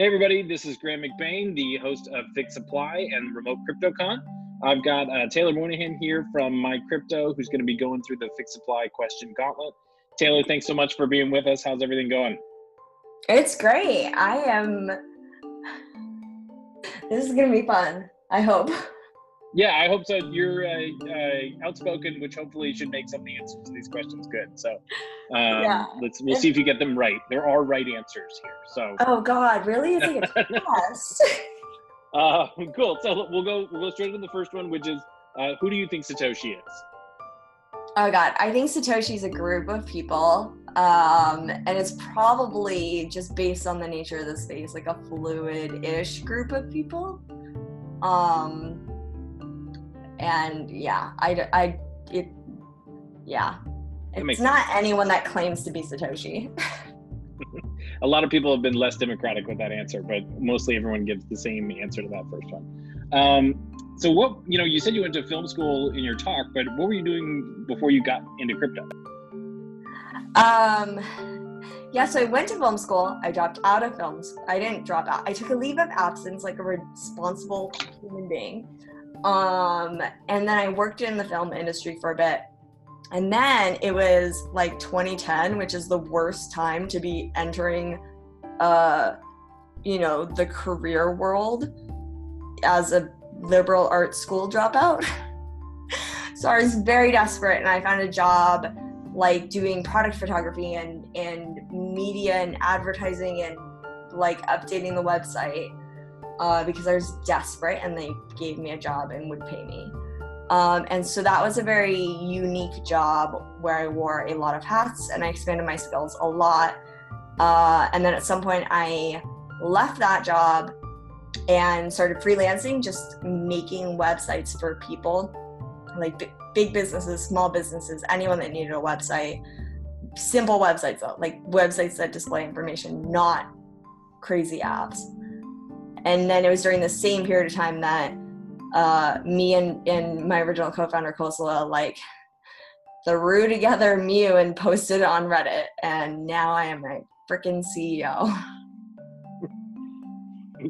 Hey, everybody, this is Graham McBain, the host of Fix Supply and Remote CryptoCon. I've got uh, Taylor Monahan here from My Crypto, who's going to be going through the Fix Supply question gauntlet. Taylor, thanks so much for being with us. How's everything going? It's great. I am. This is going to be fun, I hope. Yeah, I hope so. You're uh, uh, outspoken, which hopefully should make some of the answers to these questions good. So, um, yeah. let's we'll see if you get them right. There are right answers here. So. Oh God, really? Is it a test? uh, cool. So we'll go we'll go straight to the first one, which is uh, who do you think Satoshi is? Oh God, I think Satoshi is a group of people, um, and it's probably just based on the nature of the space, like a fluid-ish group of people. Um, and yeah i i it yeah. It's not sense. anyone that claims to be satoshi. A lot of people have been less democratic with that answer but mostly everyone gives the same answer to that first one. Um, so what you know you said you went to film school in your talk but what were you doing before you got into crypto? Um yeah so i went to film school. I dropped out of films. I didn't drop out. I took a leave of absence like a responsible human being um, and then I worked in the film industry for a bit. And then it was like 2010, which is the worst time to be entering, uh, you know, the career world as a liberal arts school dropout. so I was very desperate and I found a job like doing product photography and, and media and advertising and like updating the website uh, because I was desperate and they gave me a job and would pay me. Um, and so that was a very unique job where I wore a lot of hats and I expanded my skills a lot. Uh, and then at some point, I left that job and started freelancing, just making websites for people, like b- big businesses, small businesses, anyone that needed a website. Simple websites, though, like websites that display information, not crazy apps and then it was during the same period of time that uh, me and, and my original co-founder Kosala like threw together Mew and posted it on Reddit, and now I am a freaking CEO.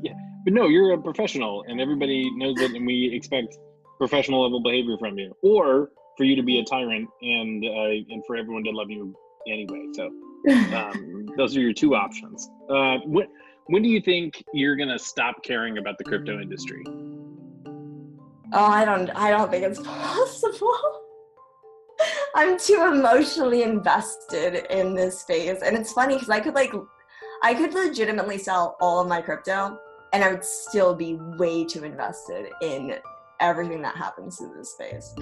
yeah, but no, you're a professional, and everybody knows it, and we expect professional level behavior from you, or for you to be a tyrant and uh, and for everyone to love you anyway. So um, those are your two options. Uh, what when do you think you're gonna stop caring about the crypto industry? Oh, I don't I don't think it's possible. I'm too emotionally invested in this space. And it's funny because I could like I could legitimately sell all of my crypto and I would still be way too invested in everything that happens in this space.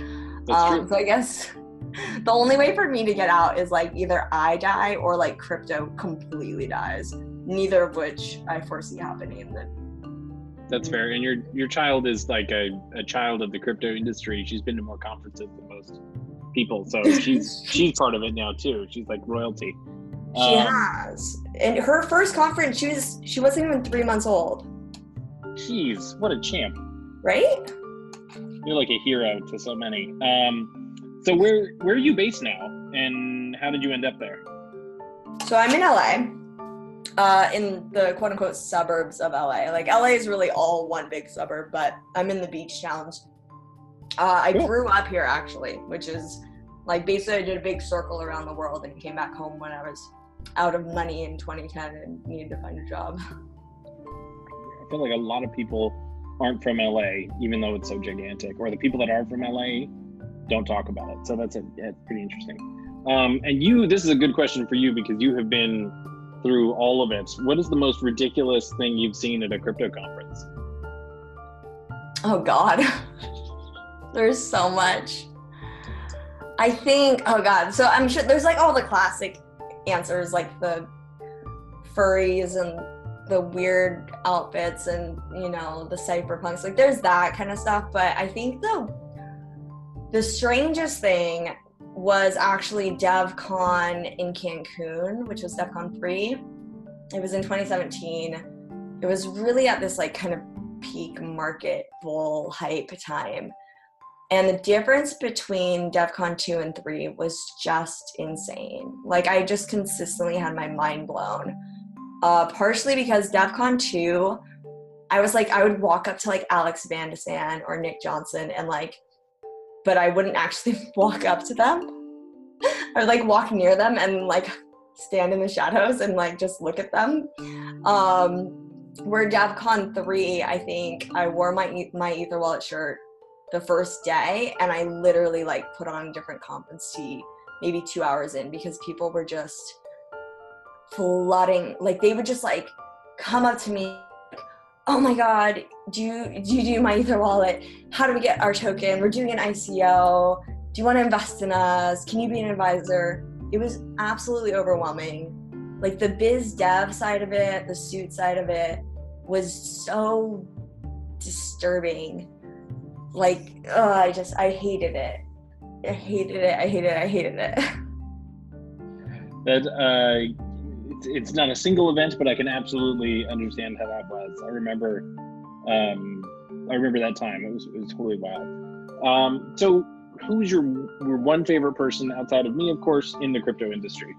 Um, so I guess the only way for me to get out is like either I die or like crypto completely dies neither of which I foresee happening in that's fair. And your your child is like a, a child of the crypto industry. She's been to more conferences than most people. So she's she's part of it now too. She's like royalty. She um, has. And her first conference, she was she wasn't even three months old. Jeez, what a champ. Right? You're like a hero to so many. Um so where where are you based now and how did you end up there? So I'm in LA uh, in the quote unquote suburbs of LA. Like LA is really all one big suburb, but I'm in the beach towns. Uh, I grew up here actually, which is like basically I did a big circle around the world and came back home when I was out of money in 2010 and needed to find a job. I feel like a lot of people aren't from LA, even though it's so gigantic, or the people that are from LA don't talk about it. So that's a, that's pretty interesting. Um, and you, this is a good question for you because you have been through all of it, what is the most ridiculous thing you've seen at a crypto conference? Oh God, there's so much. I think, oh God, so I'm sure there's like all the classic answers, like the furries and the weird outfits and you know the cypherpunks. Like there's that kind of stuff, but I think the the strangest thing was actually DevCon in Cancun, which was DevCon 3. It was in 2017. It was really at this like kind of peak market bull hype time. And the difference between DevCon 2 and 3 was just insane. Like I just consistently had my mind blown Uh, partially because DevCon 2, I was like, I would walk up to like Alex Van de Sande or Nick Johnson and like, but I wouldn't actually walk up to them. I would like walk near them and like stand in the shadows and like just look at them. Um, where DevCon 3, I think I wore my my Ether Wallet shirt the first day and I literally like put on different competency maybe two hours in because people were just flooding like they would just like come up to me oh my god do you do you do my ether wallet? How do we get our token? We're doing an ico do you want to invest in us? Can you be an advisor? It was absolutely overwhelming. Like the biz dev side of it the suit side of it was so disturbing. Like oh, i just i hated it. I hated it i hated it i hated it. That uh it's, it's not a single event but i can absolutely understand how that was. I remember um i remember that time. It was, it was totally wild. Um so who's your, your one favorite person outside of me of course in the crypto industry?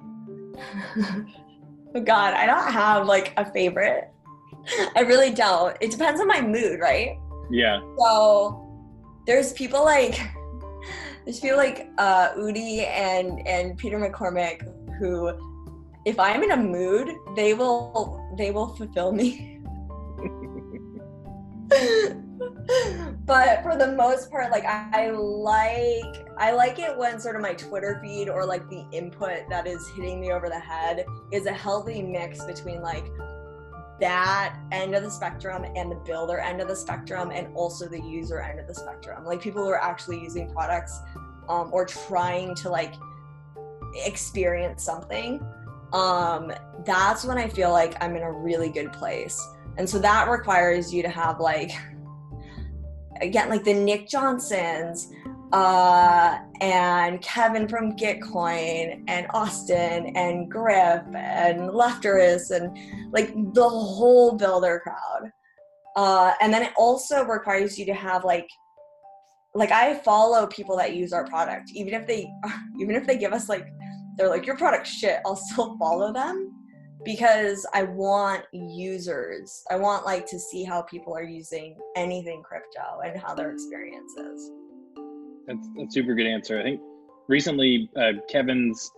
Oh god i don't have like a favorite. I really don't. It depends on my mood right? Yeah. So there's people like there's people like uh, Udi and and Peter McCormack who, if I'm in a mood, they will they will fulfill me. but for the most part, like I, I like I like it when sort of my Twitter feed or like the input that is hitting me over the head is a healthy mix between like that end of the spectrum and the builder end of the spectrum and also the user end of the spectrum like people who are actually using products um, or trying to like experience something um, that's when i feel like i'm in a really good place and so that requires you to have like again like the nick johnsons uh, and Kevin from Gitcoin and Austin and Griff and Lefteris and like the whole builder crowd. Uh, and then it also requires you to have like like I follow people that use our product, even if they even if they give us like they're like your product shit, I'll still follow them because I want users. I want like to see how people are using anything crypto and how their experience is. That's a super good answer. I think recently uh, Kevin's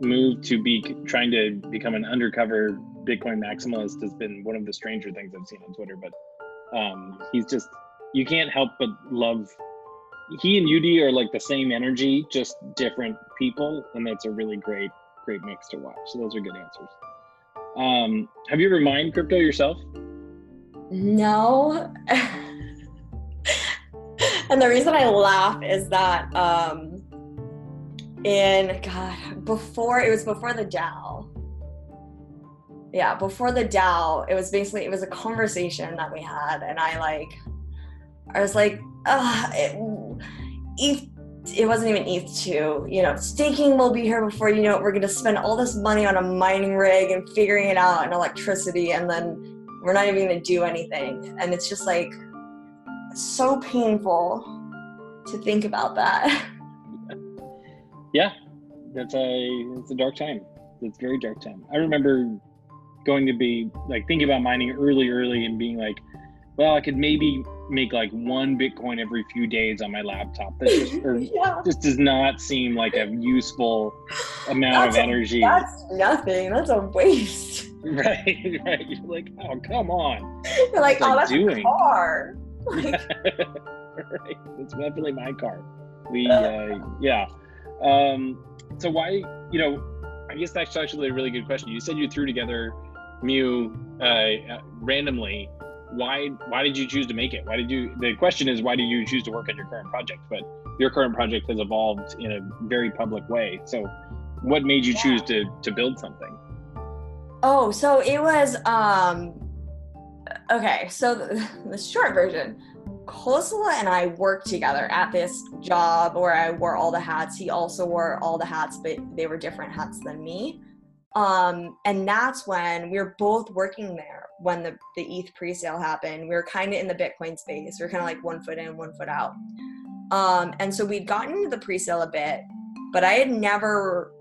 move to be trying to become an undercover Bitcoin maximalist has been one of the stranger things I've seen on Twitter. But um, he's just you can't help but love. He and Udi are like the same energy, just different people, and that's a really great, great mix to watch. So those are good answers. Um, have you ever mined crypto yourself? No. and the reason I laugh is that um, in God before it was before the DAO. Yeah, before the DAO, it was basically it was a conversation that we had, and I like, I was like, it, ETH, it wasn't even ETH two. You know, staking will be here before you know it. We're gonna spend all this money on a mining rig and figuring it out and electricity, and then we're not even gonna do anything. And it's just like so painful to think about that. Yeah, that's a it's a dark time. It's very dark time. I remember going to be like thinking about mining early, early, and being like, well, I could maybe make like one Bitcoin every few days on my laptop. That just, yeah. just does not seem like a useful amount that's of energy. A, that's nothing. That's a waste. Right, right. You're like, oh, come on. You're like, oh, that's doing? a car. right. It's definitely my car. We, uh, yeah. Um, so why, you know, I guess that's actually a really good question. You said you threw together Mew uh, randomly. Why, why did you choose to make it? Why did you, the question is, why did you choose to work on your current project? But your current project has evolved in a very public way. So what made you choose to, to build something? Oh, so it was, um, okay. So the, the short version, Kosala and I worked together at this job where I wore all the hats. He also wore all the hats, but they were different hats than me. Um, and that's when we were both working there when the, the ETH pre-sale happened. We were kind of in the Bitcoin space. We were kind of like one foot in, one foot out. Um, and so we'd gotten into the pre-sale a bit, but I had never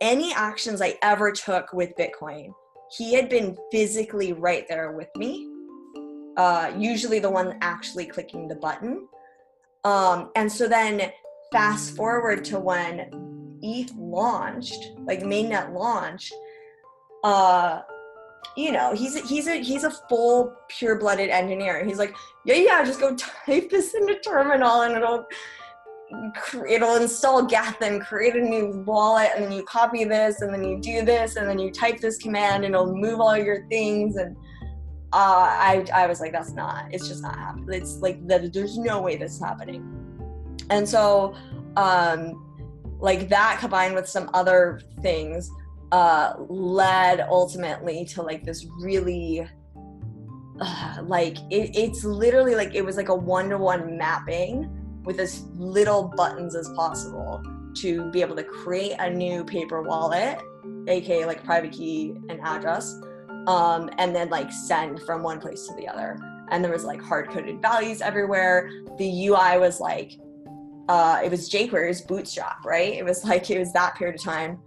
any actions I ever took with Bitcoin. he had been physically right there with me uh, usually the one actually clicking the button um, and so then fast forward to when eth launched like mainnet launched uh you know he's a, he's a he's a full pure-blooded engineer he's like yeah yeah just go type this into terminal and it'll it'll install Geth and create a new wallet, and then you copy this, and then you do this, and then you type this command, and it'll move all your things. And uh, I, I was like, that's not. It's just not happening. It's like that. There's no way this is happening. And so, um, like that combined with some other things, uh, led ultimately to like this really. Uh, like it, it's literally like it was like a one-to-one mapping with as little buttons as possible to be able to create a new paper wallet, aka like private key and address, um, and then like send from one place to the other. And there was like hard coded values everywhere. The UI was like, uh, it was jQuery's Bootstrap, right? It was like it was that period of time.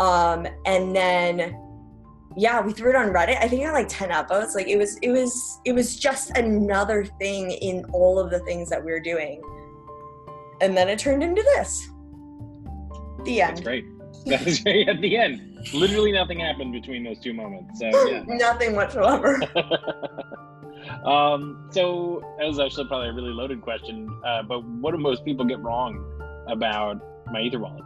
Um, and then yeah, we threw it on Reddit. I think it had like 10 upvotes. Like it was it was it was just another thing in all of the things that we are doing and then it turned into this. The end. That's great. That was great at the end. Literally nothing happened between those two moments. So yeah. nothing whatsoever. um, so that was actually probably a really loaded question. Uh, but what do most people get wrong about my Ether wallet?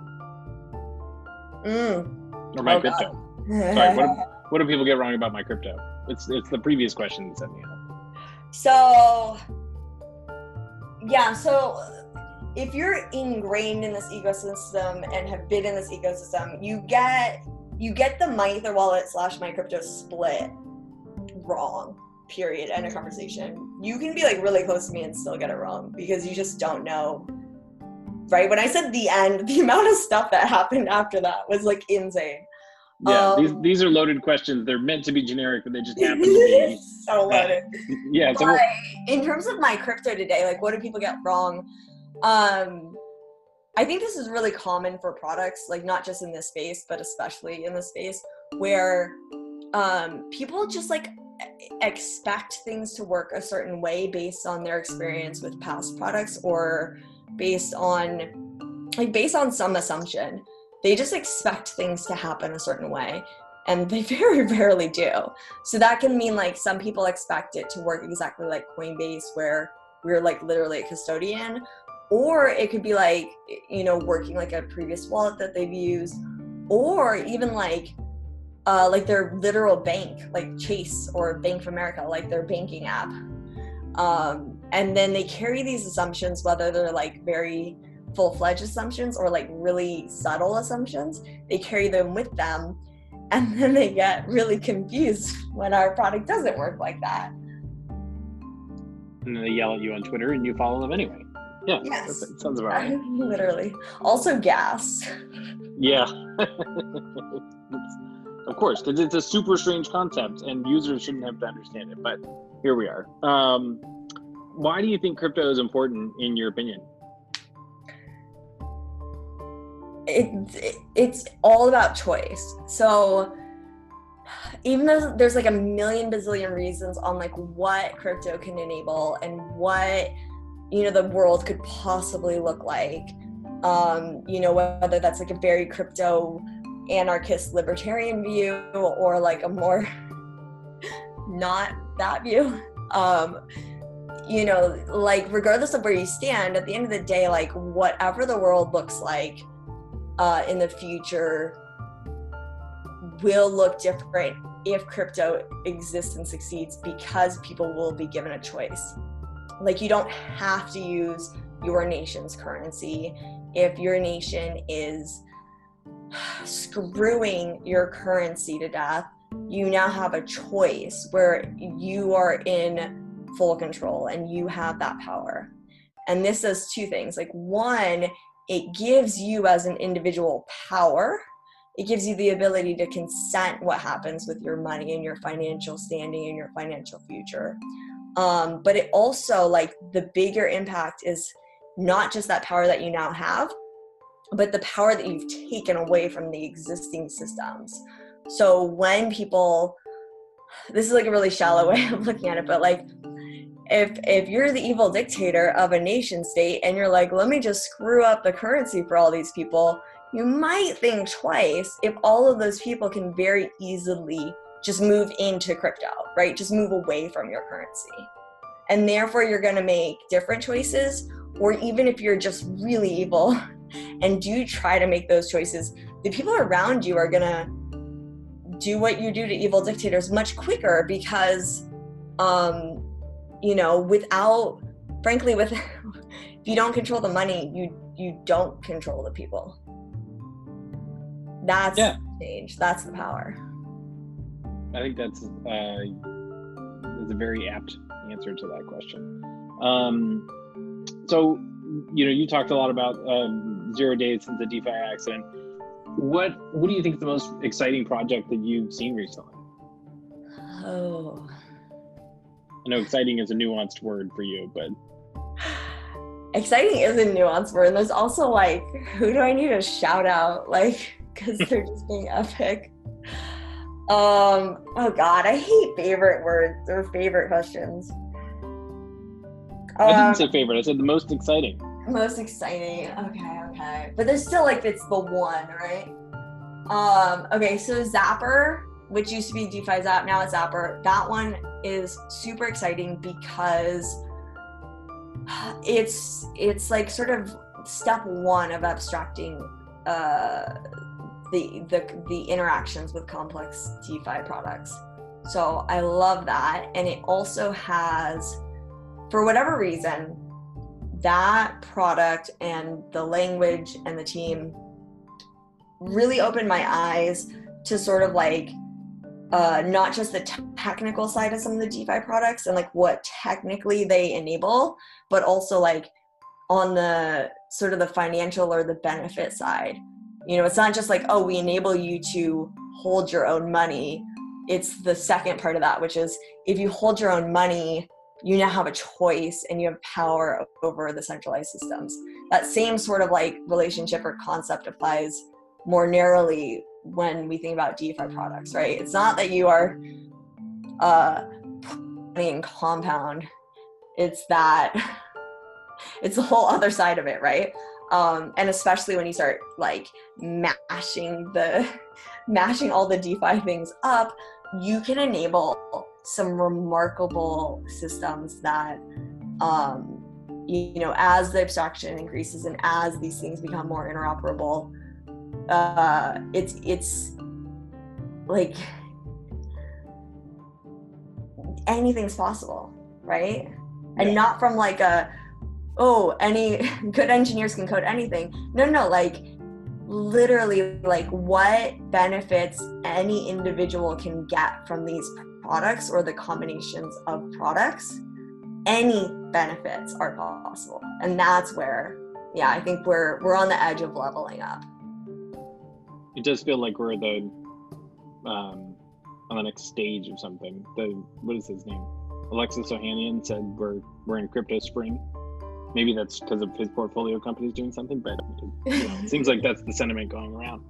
Mm. Or my oh, crypto? Sorry, what do, what do people get wrong about my crypto? It's it's the previous question that sent me up. So yeah, so if you're ingrained in this ecosystem and have been in this ecosystem, you get you get the my ether wallet slash my crypto split wrong. Period. End of conversation. You can be like really close to me and still get it wrong because you just don't know. Right? When I said the end, the amount of stuff that happened after that was like insane. Yeah, um, these these are loaded questions. They're meant to be generic, but they just happen to be so loaded. yeah. So in terms of my crypto today, like what do people get wrong? Um, I think this is really common for products, like not just in this space, but especially in this space, where um, people just like expect things to work a certain way based on their experience with past products or based on like based on some assumption. They just expect things to happen a certain way and they very rarely do. So that can mean like some people expect it to work exactly like Coinbase where we're like literally a custodian or it could be like you know working like a previous wallet that they've used or even like uh, like their literal bank like chase or bank of america like their banking app um, and then they carry these assumptions whether they're like very full-fledged assumptions or like really subtle assumptions they carry them with them and then they get really confused when our product doesn't work like that and then they yell at you on twitter and you follow them anyway yeah. Yes. That sounds about right. Literally. Also gas. Yeah. of course, because it's a super strange concept and users shouldn't have to understand it. But here we are. Um, why do you think crypto is important in your opinion? It, it, it's all about choice. So even though there's like a million bazillion reasons on like what crypto can enable and what you know the world could possibly look like um, you know whether that's like a very crypto anarchist libertarian view or like a more not that view um, you know like regardless of where you stand at the end of the day like whatever the world looks like uh, in the future will look different if crypto exists and succeeds because people will be given a choice. Like you don't have to use your nation's currency if your nation is screwing your currency to death. You now have a choice where you are in full control and you have that power. And this does two things. Like one it gives you as an individual power. It gives you the ability to consent what happens with your money and your financial standing and your financial future. Um, but it also like the bigger impact is not just that power that you now have but the power that you've taken away from the existing systems. So when people, this is like a really shallow way of looking at it, but like if if you're the evil dictator of a nation state and you're like, let me just screw up the currency for all these people, you might think twice if all of those people can very easily just move into crypto, right? Just move away from your currency. And therefore, you're going to make different choices. Or even if you're just really evil and do try to make those choices, the people around you are going to do what you do to evil dictators much quicker because, um, you know, without, frankly, with, if you don't control the money, you you don't control the people. That's yeah. change. That's the power. I think that's uh, is a very apt answer to that question. Um, so, you know, you talked a lot about um, zero days since the DeFi accident. What What do you think is the most exciting project that you've seen recently? Oh, I know exciting is a nuanced word for you, but exciting is a nuanced word. And there's also like, who do I need to shout out? Like, because they're just being epic. Um, oh god, I hate favorite words or favorite questions. I didn't um, say favorite, I said the most exciting. Most exciting. Okay, okay. But there's still like it's the one, right? Um, okay, so Zapper, which used to be DeFi Zap, now it's Zapper. That one is super exciting because it's it's like sort of step one of abstracting uh the the the interactions with complex DeFi products. So I love that, and it also has, for whatever reason, that product and the language and the team really opened my eyes to sort of like uh, not just the technical side of some of the DeFi products and like what technically they enable, but also like on the sort of the financial or the benefit side you know, it's not just like, oh, we enable you to hold your own money. It's the second part of that, which is if you hold your own money, you now have a choice and you have power over the centralized systems. That same sort of like relationship or concept applies more narrowly when we think about DeFi products, right? It's not that you are uh, playing compound, it's that it's the whole other side of it, right? um, and especially when you start like mashing the mashing all the defi things up you can enable some remarkable systems that um, you, know as the abstraction increases and as these things become more interoperable uh, it's it's like anything's possible right? And not from like a oh any good engineers can code anything. No no like literally like what benefits any individual can get from these products or the combinations of products any benefits are possible. And that's where yeah i think we're we're on the edge of leveling up it does feel like we're the um on the next stage of something the what is his name alexis ohanian said we're we're in crypto spring maybe that's because of his portfolio companies doing something, but you know, it seems like that's the sentiment going around.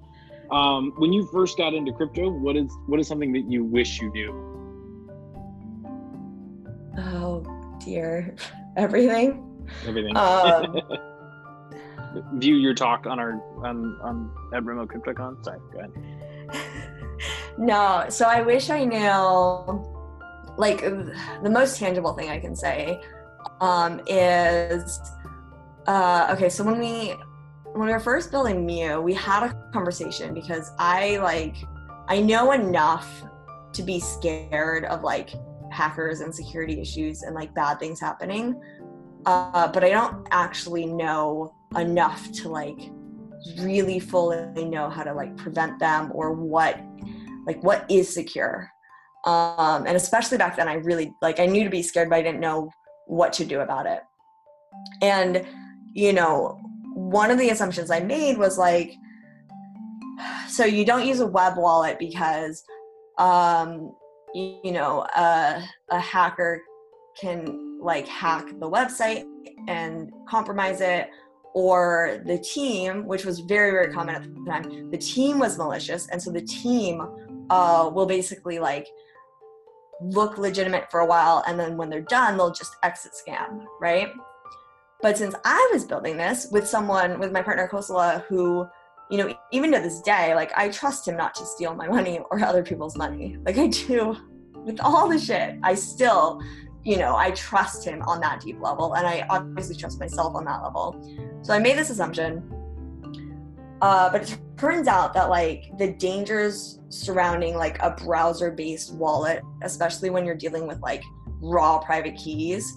Um, when you first got into crypto, what is what is something that you wish you knew? Oh dear, everything. Everything. Um, View your talk on our on on at Remote CryptoCon. Sorry, go ahead. no, so I wish I knew like the most tangible thing I can say um, is uh, okay. So when we when we were first building Mew, we had a conversation because I like I know enough to be scared of like hackers and security issues and like bad things happening, uh, but I don't actually know enough to like really fully know how to like prevent them or what like what is secure um and especially back then i really like i knew to be scared but i didn't know what to do about it. And, you know, one of the assumptions I made was like, so you don't use a web wallet because, um, you, know, uh, a hacker can like hack the website and compromise it or the team which was very very common at the time the team was malicious. And so the team uh, will basically like look legitimate for a while and then when they're done they'll just exit scam right? But since i was building this with someone with my partner kosala who you know even to this day like i trust him not to steal my money or other people's money. Like i do. With all the shit i still you know i trust him on that deep level and i obviously trust myself on that level so i made this assumption. Uh, but it turns out that like the dangers surrounding like a browser based wallet especially when you're dealing with like raw private keys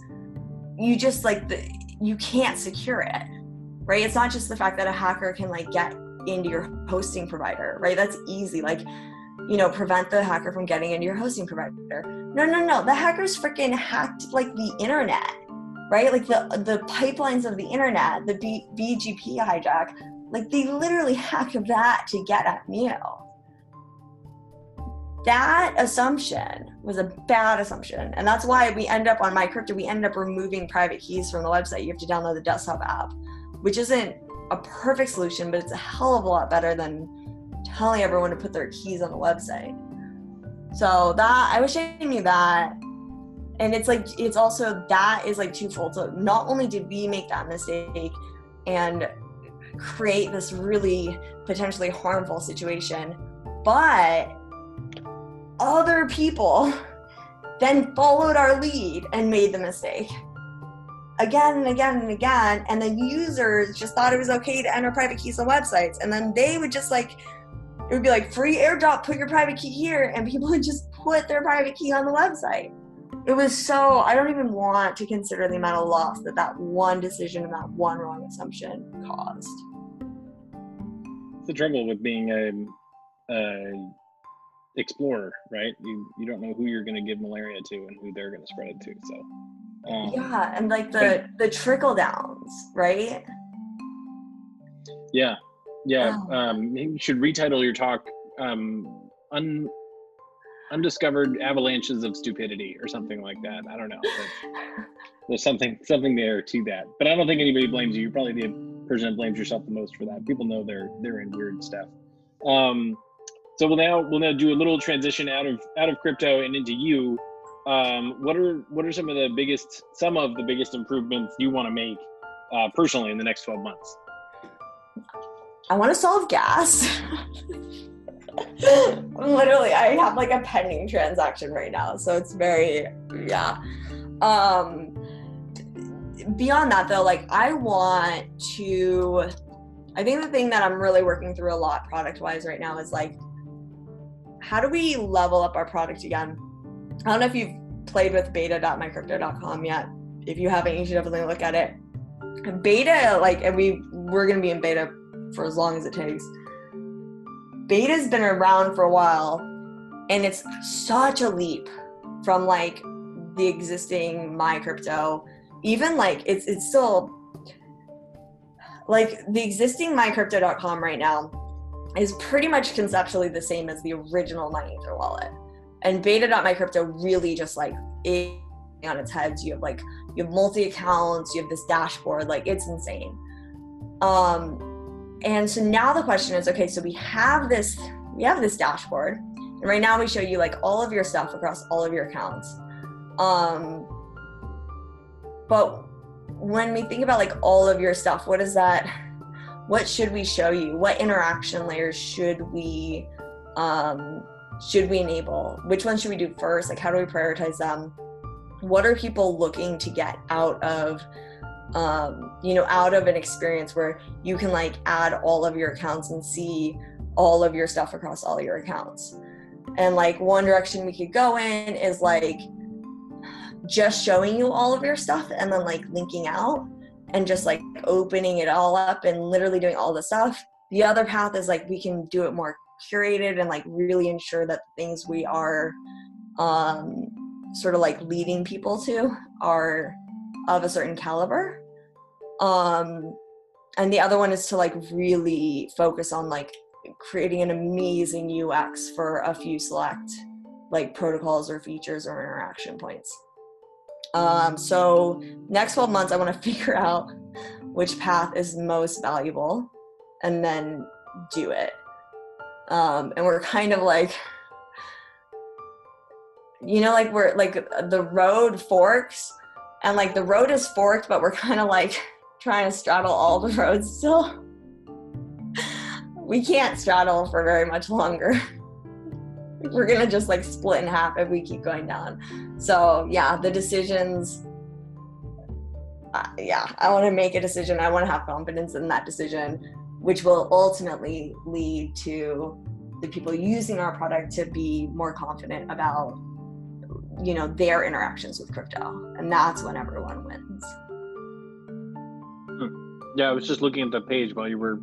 you just like the you can't secure it right? It's not just the fact that a hacker can like get into your hosting provider right? That's easy like you know prevent the hacker from getting into your hosting provider. No no no. The hackers freaking hacked like the internet right like the the pipelines of the internet the B- bgp hijack like they literally hacked that to get at me. That assumption was a bad assumption. And that's why we end up on my crypto. we end up removing private keys from the website. You have to download the desktop app, which isn't a perfect solution, but it's a hell of a lot better than telling everyone to put their keys on the website. So that I wish I knew that. And it's like it's also that is like twofold. So not only did we make that mistake and create this really potentially harmful situation. But other people then followed our lead and made the mistake again and again and again. And then users just thought it was okay to enter private keys on websites. And then they would just like, it would be like free airdrop, put your private key here. And people would just put their private key on the website. It was so, I don't even want to consider the amount of loss that that one decision and that one wrong assumption caused It's the trouble with being a, a explorer, right? You you don't know who you're going to give malaria to and who they're going to spread it to. So um, yeah, and like the the trickle downs, right? Yeah, yeah. Oh. Um, you should retitle your talk um, un, "Undiscovered Avalanches of Stupidity" or something like that. I don't know. There's something something there to that, but I don't think anybody blames you. You're probably the person that blames yourself the most for that. People know they're they're in weird stuff. Um, so we'll now we'll now do a little transition out of out of crypto and into you. Um, what are what are some of the biggest some of the biggest improvements you want to make uh, personally in the next 12 months? I want to solve gas. Literally, I have like a pending transaction right now, so it's very yeah. Um, beyond that though like i want to i think the thing that i'm really working through a lot product wise right now is like how do we level up our product again? I don't know if you've played with beta.mycrypto.com yet if you haven't you should definitely look at it. Beta like and we we're to be in beta for as long as it takes beta's been around for a while and it's such a leap from like the existing my crypto even like it's it's still like the existing mycrypto.com right now is pretty much conceptually the same as the original MyEther wallet. And beta.mycrypto really just like it on its heads. You have like you have multi accounts, you have this dashboard, like it's insane. Um and so now the question is okay, so we have this we have this dashboard. And right now we show you like all of your stuff across all of your accounts. Um but when we think about like all of your stuff, what is that? What should we show you? What interaction layers should we um, should we enable? Which ones should we do first? Like how do we prioritize them? What are people looking to get out of um, you know, out of an experience where you can like add all of your accounts and see all of your stuff across all your accounts. And like one direction we could go in is like just showing you all of your stuff and then like linking out and just like opening it all up and literally doing all the stuff. The other path is like we can do it more curated and like really ensure that things we are um sort of like leading people to are of a certain caliber. Um and the other one is to like really focus on like creating an amazing UX for a few select like protocols or features or interaction points. Um, so next 12 months, I want to figure out which path is most valuable and then do it. Um, and we're kind of like you know, like we're like the road forks, and like the road is forked, but we're kind of like trying to straddle all the roads still. we can't straddle for very much longer. we're gonna just like split in half if we keep going down. So yeah, the decisions. Uh, yeah, I want to make a decision. I want to have confidence in that decision, which will ultimately lead to the people using our product to be more confident about you know their interactions with crypto and that's when everyone wins. Hmm. yeah i was just looking at the page while you were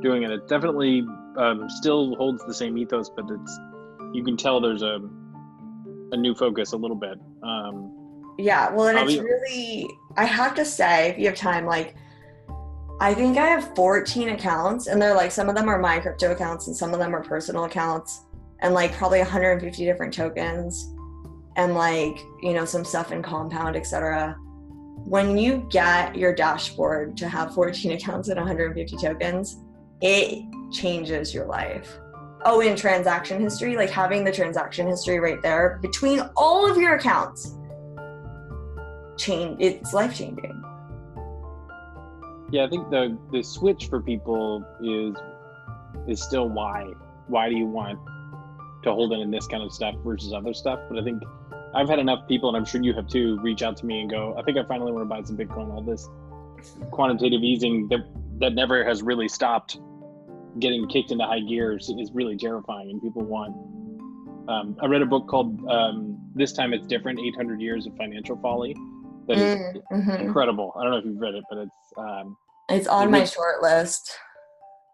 doing it. It definitely um, still holds the same ethos but it's you can tell there's a a new focus a little bit. Um, yeah well and it's be- really i have to say if you have time like I think I have 14 accounts, and they're like some of them are my crypto accounts, and some of them are personal accounts, and like probably 150 different tokens, and like you know some stuff in Compound, etc. When you get your dashboard to have 14 accounts and 150 tokens, it changes your life. Oh, in transaction history, like having the transaction history right there between all of your accounts, change. It's life changing yeah i think the the switch for people is is still why why do you want to hold it in this kind of stuff versus other stuff but i think i've had enough people and i'm sure you have too reach out to me and go i think i finally want to buy some bitcoin all this quantitative easing that that never has really stopped getting kicked into high gears is really terrifying and people want um, i read a book called um, this time it's different 800 years of financial folly that is mm, mm-hmm. incredible. I don't know if you've read it, but it's um, it's on my short list.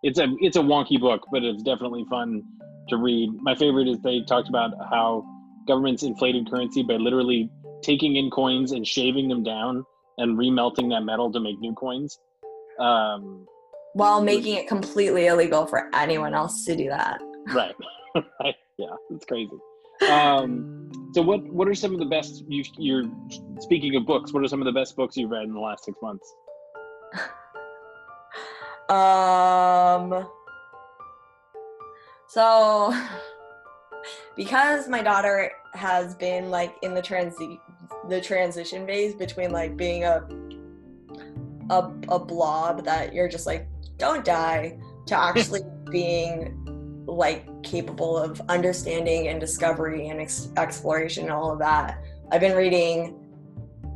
It's a it's a wonky book, but it's definitely fun to read. My favorite is they talked about how governments inflated currency by literally taking in coins and shaving them down and remelting that metal to make new coins. Um, While making it completely illegal for anyone else to do that. Right. right. Yeah, it's crazy. Um, so what what are some of the best you you're speaking of books, what are some of the best books you've read in the last six months? um so because my daughter has been like in the transi- the transition phase between like being a a, a blob that you're just like don't die to actually being like capable of understanding and discovery and ex- exploration and all of that. I've been reading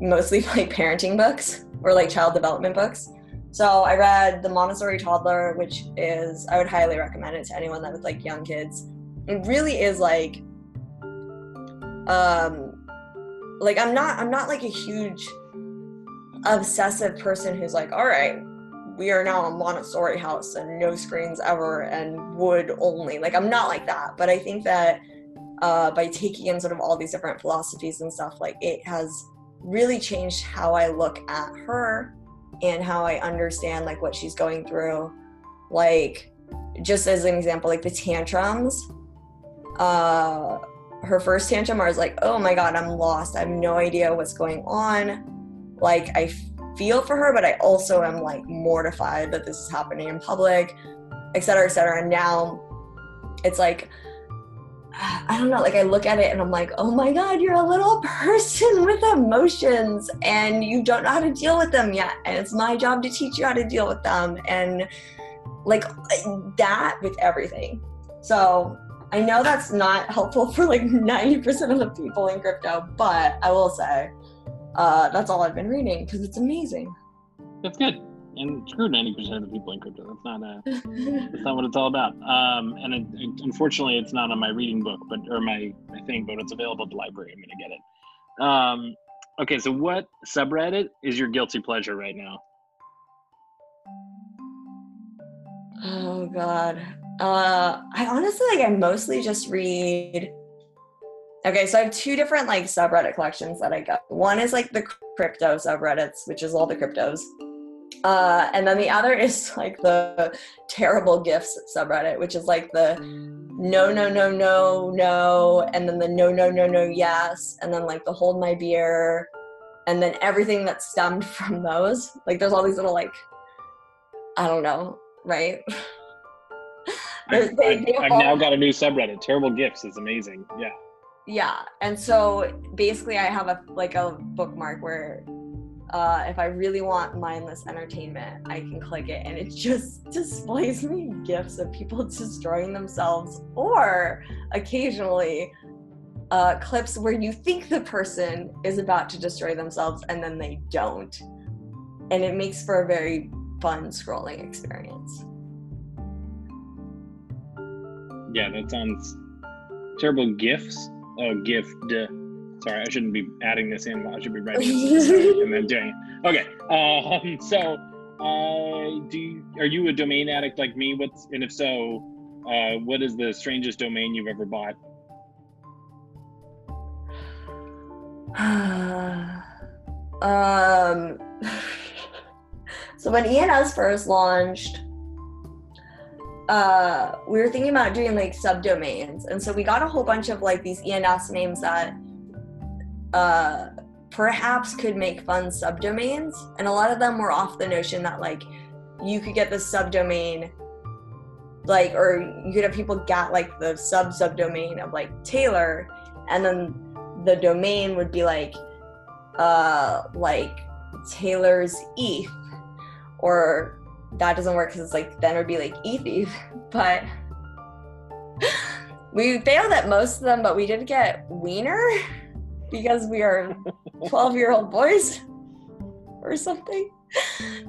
mostly like parenting books or like child development books. So I read The Montessori Toddler, which is I would highly recommend it to anyone that with like young kids. It really is like um like I'm not I'm not like a huge obsessive person who's like, all right, we are now a Montessori house and no screens ever and wood only. Like I'm not like that, but I think that uh, by taking in sort of all these different philosophies and stuff, like it has really changed how I look at her and how I understand like what she's going through. Like just as an example, like the tantrums. Uh, her first tantrum, I was like, "Oh my god, I'm lost. I have no idea what's going on." Like I feel for her, but I also am like mortified that this is happening in public, et cetera, et cetera. And now it's like, I don't know, like I look at it and I'm like, oh my God, you're a little person with emotions and you don't know how to deal with them yet. And it's my job to teach you how to deal with them. And like that with everything. So I know that's not helpful for like 90% of the people in crypto, but I will say uh, that's all I've been reading because it's amazing. That's good. And screw ninety percent of the people in crypto. That's not uh, that's not what it's all about. Um, and it, it, unfortunately, it's not on my reading book, but or my my thing, but it's available at the library. I'm gonna get it. Um, okay, so what subreddit is your guilty pleasure right now? Oh God. Uh, I honestly like I mostly just read Okay, so I have two different like subreddit collections that I go. One is like the crypto subreddits, which is all the cryptos. Uh, and then the other is like the terrible gifts subreddit, which is like the no, no, no, no, no, and then the no, no, no, no, yes, and then like the hold my beer, and then everything that stemmed from those. Like there's all these little like, I don't know, right? I, have now got a new subreddit. Terrible gifts is amazing. Yeah yeah, and so basically, I have a like a bookmark where uh, if I really want mindless entertainment, I can click it and it just displays me gifs of people destroying themselves, or occasionally uh, clips where you think the person is about to destroy themselves and then they don't. And it makes for a very fun scrolling experience. Yeah, that sounds terrible. Gifts. Oh, gift. Sorry, I shouldn't be adding this in. I should be writing this and then doing it. Okay. Um, so, uh, do you, are you a domain addict like me? What's and if so, uh, what is the strangest domain you've ever bought? um. so when ENS first launched, uh, we were thinking about doing like subdomains, and so we got a whole bunch of like these ENS names that uh, perhaps could make fun subdomains, and a lot of them were off the notion that like you could get the subdomain like or you could have people get like the sub subdomain of like Taylor. And then the domain would be like uh like Taylor's ETH or that doesn't work because it's like then it would be like ETH but we failed at most of them but we did get Wiener because we are 12 year old boys or something.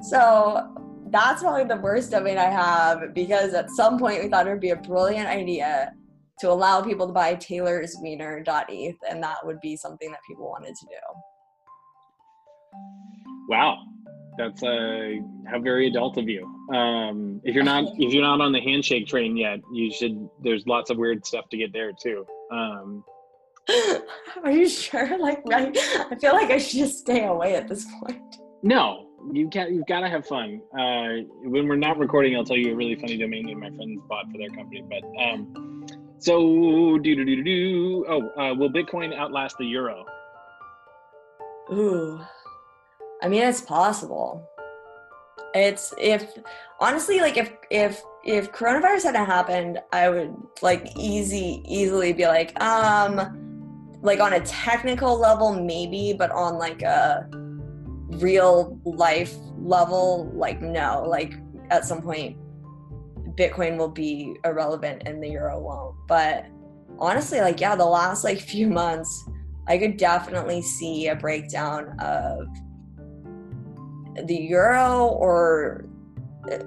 So that's probably the worst domain I have because at some point we thought it would be a brilliant idea to allow people to buy Taylor's Wiener.eth, and that would be something that people wanted to do. Wow, that's uh, how very adult of you. Um, if you're not if you're not on the handshake train yet, you should. There's lots of weird stuff to get there too. Um, Are you sure? Like, I, I feel like I should just stay away at this point. No, you can't. You've got to have fun. Uh, when we're not recording, I'll tell you a really funny domain name my friends bought for their company. But um, so do do do do. Oh, uh, will Bitcoin outlast the euro? Ooh, I mean, it's possible. It's if honestly, like if if if coronavirus hadn't happened, I would like easy easily be like, um, like on a technical level, maybe, but on like a real life level, like no, like at some point Bitcoin will be irrelevant and the euro won't. But honestly, like yeah, the last like few months, I could definitely see a breakdown of the euro or uh,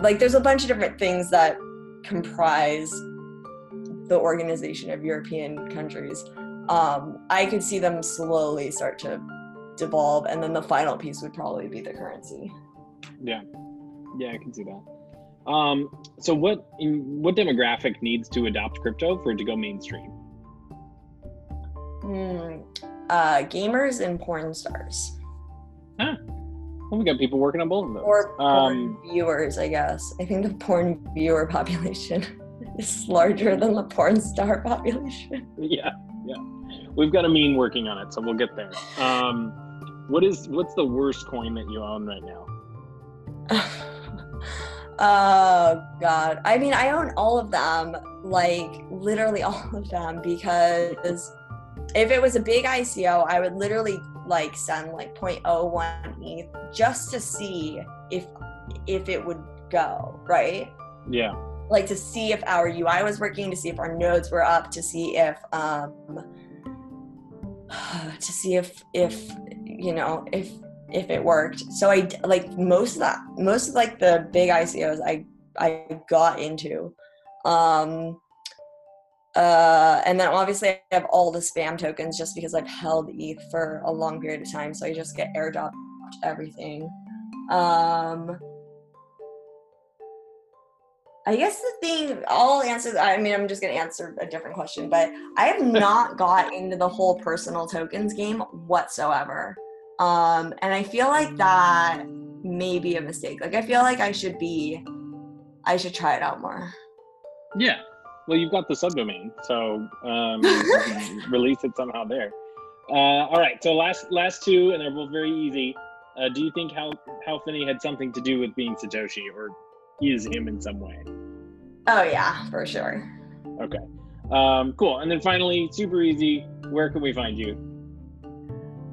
like there's a bunch of different things that comprise the organization of European countries. Um, I could see them slowly start to devolve, and then the final piece would probably be the currency. Yeah, yeah, I can see that. Um, so, what in, what demographic needs to adopt crypto for it to go mainstream? Hmm, uh, gamers and porn stars. Huh. Well, we got people working on both of those. Or porn um, viewers, I guess. I think the porn viewer population is larger than the porn star population. Yeah, yeah. We've got a meme working on it, so we'll get there. Um, what is what's the worst coin that you own right now? oh god. I mean, I own all of them, like literally all of them because if it was a big ICO, I would literally like send like 0.01 ETH just to see if if it would go, right? Yeah. Like to see if our UI was working, to see if our nodes were up, to see if um to see if if you know if if it worked so i like most of that most of like the big icos i i got into um uh and then obviously i have all the spam tokens just because i've held eth for a long period of time so i just get airdropped everything um I guess the thing, I'll answer, I mean, I'm just going to answer a different question, but I have not got into the whole personal tokens game whatsoever. Um, and I feel like that may be a mistake. Like, I feel like I should be, I should try it out more. Yeah. Well, you've got the subdomain, so um, release it somehow there. Uh, all right. So last last two, and they're both very easy. Uh, do you think Hal Hal Finney had something to do with being Satoshi, or is him in some way? Oh yeah, for sure. Okay. Um, cool. And then finally, super easy. Where can we find you?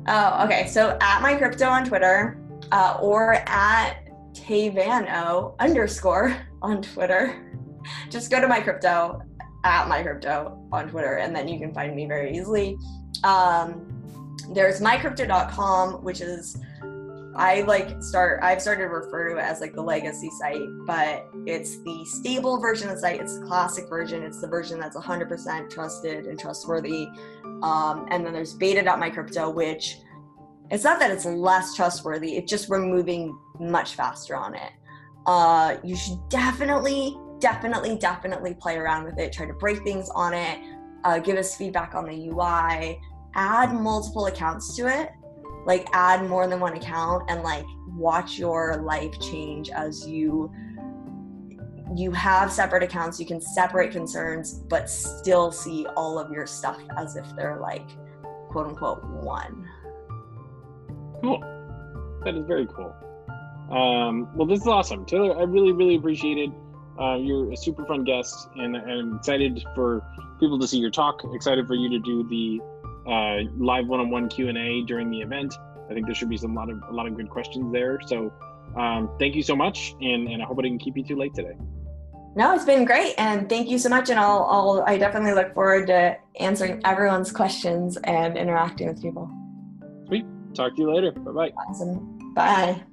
Oh, okay. So at my crypto on Twitter, uh, or at Tayvano underscore on Twitter. Just go to my crypto at my crypto on Twitter, and then you can find me very easily. Um, there's mycrypto.com, which is I like start I've started to refer to it as like the legacy site, but it's the stable version of the site. It's the classic version. It's the version that's 100% trusted and trustworthy. Um, and then there's beta.mycrypto, which it's not that it's less trustworthy. It's just we're moving much faster on it. Uh, you should definitely, definitely, definitely play around with it. Try to break things on it. Uh, give us feedback on the UI. Add multiple accounts to it like add more than one account and like watch your life change as you you have separate accounts you can separate concerns but still see all of your stuff as if they're like quote unquote one cool that is very cool um, well this is awesome taylor i really really appreciate it uh, you're a super fun guest and i'm excited for people to see your talk excited for you to do the uh, live one-on-one Q&A during the event. I think there should be some lot of a lot of good questions there. So um, thank you so much, and, and I hope I didn't keep you too late today. No, it's been great, and thank you so much. And I'll, I'll I definitely look forward to answering everyone's questions and interacting with people. Sweet. Talk to you later. Bye bye. Awesome. Bye.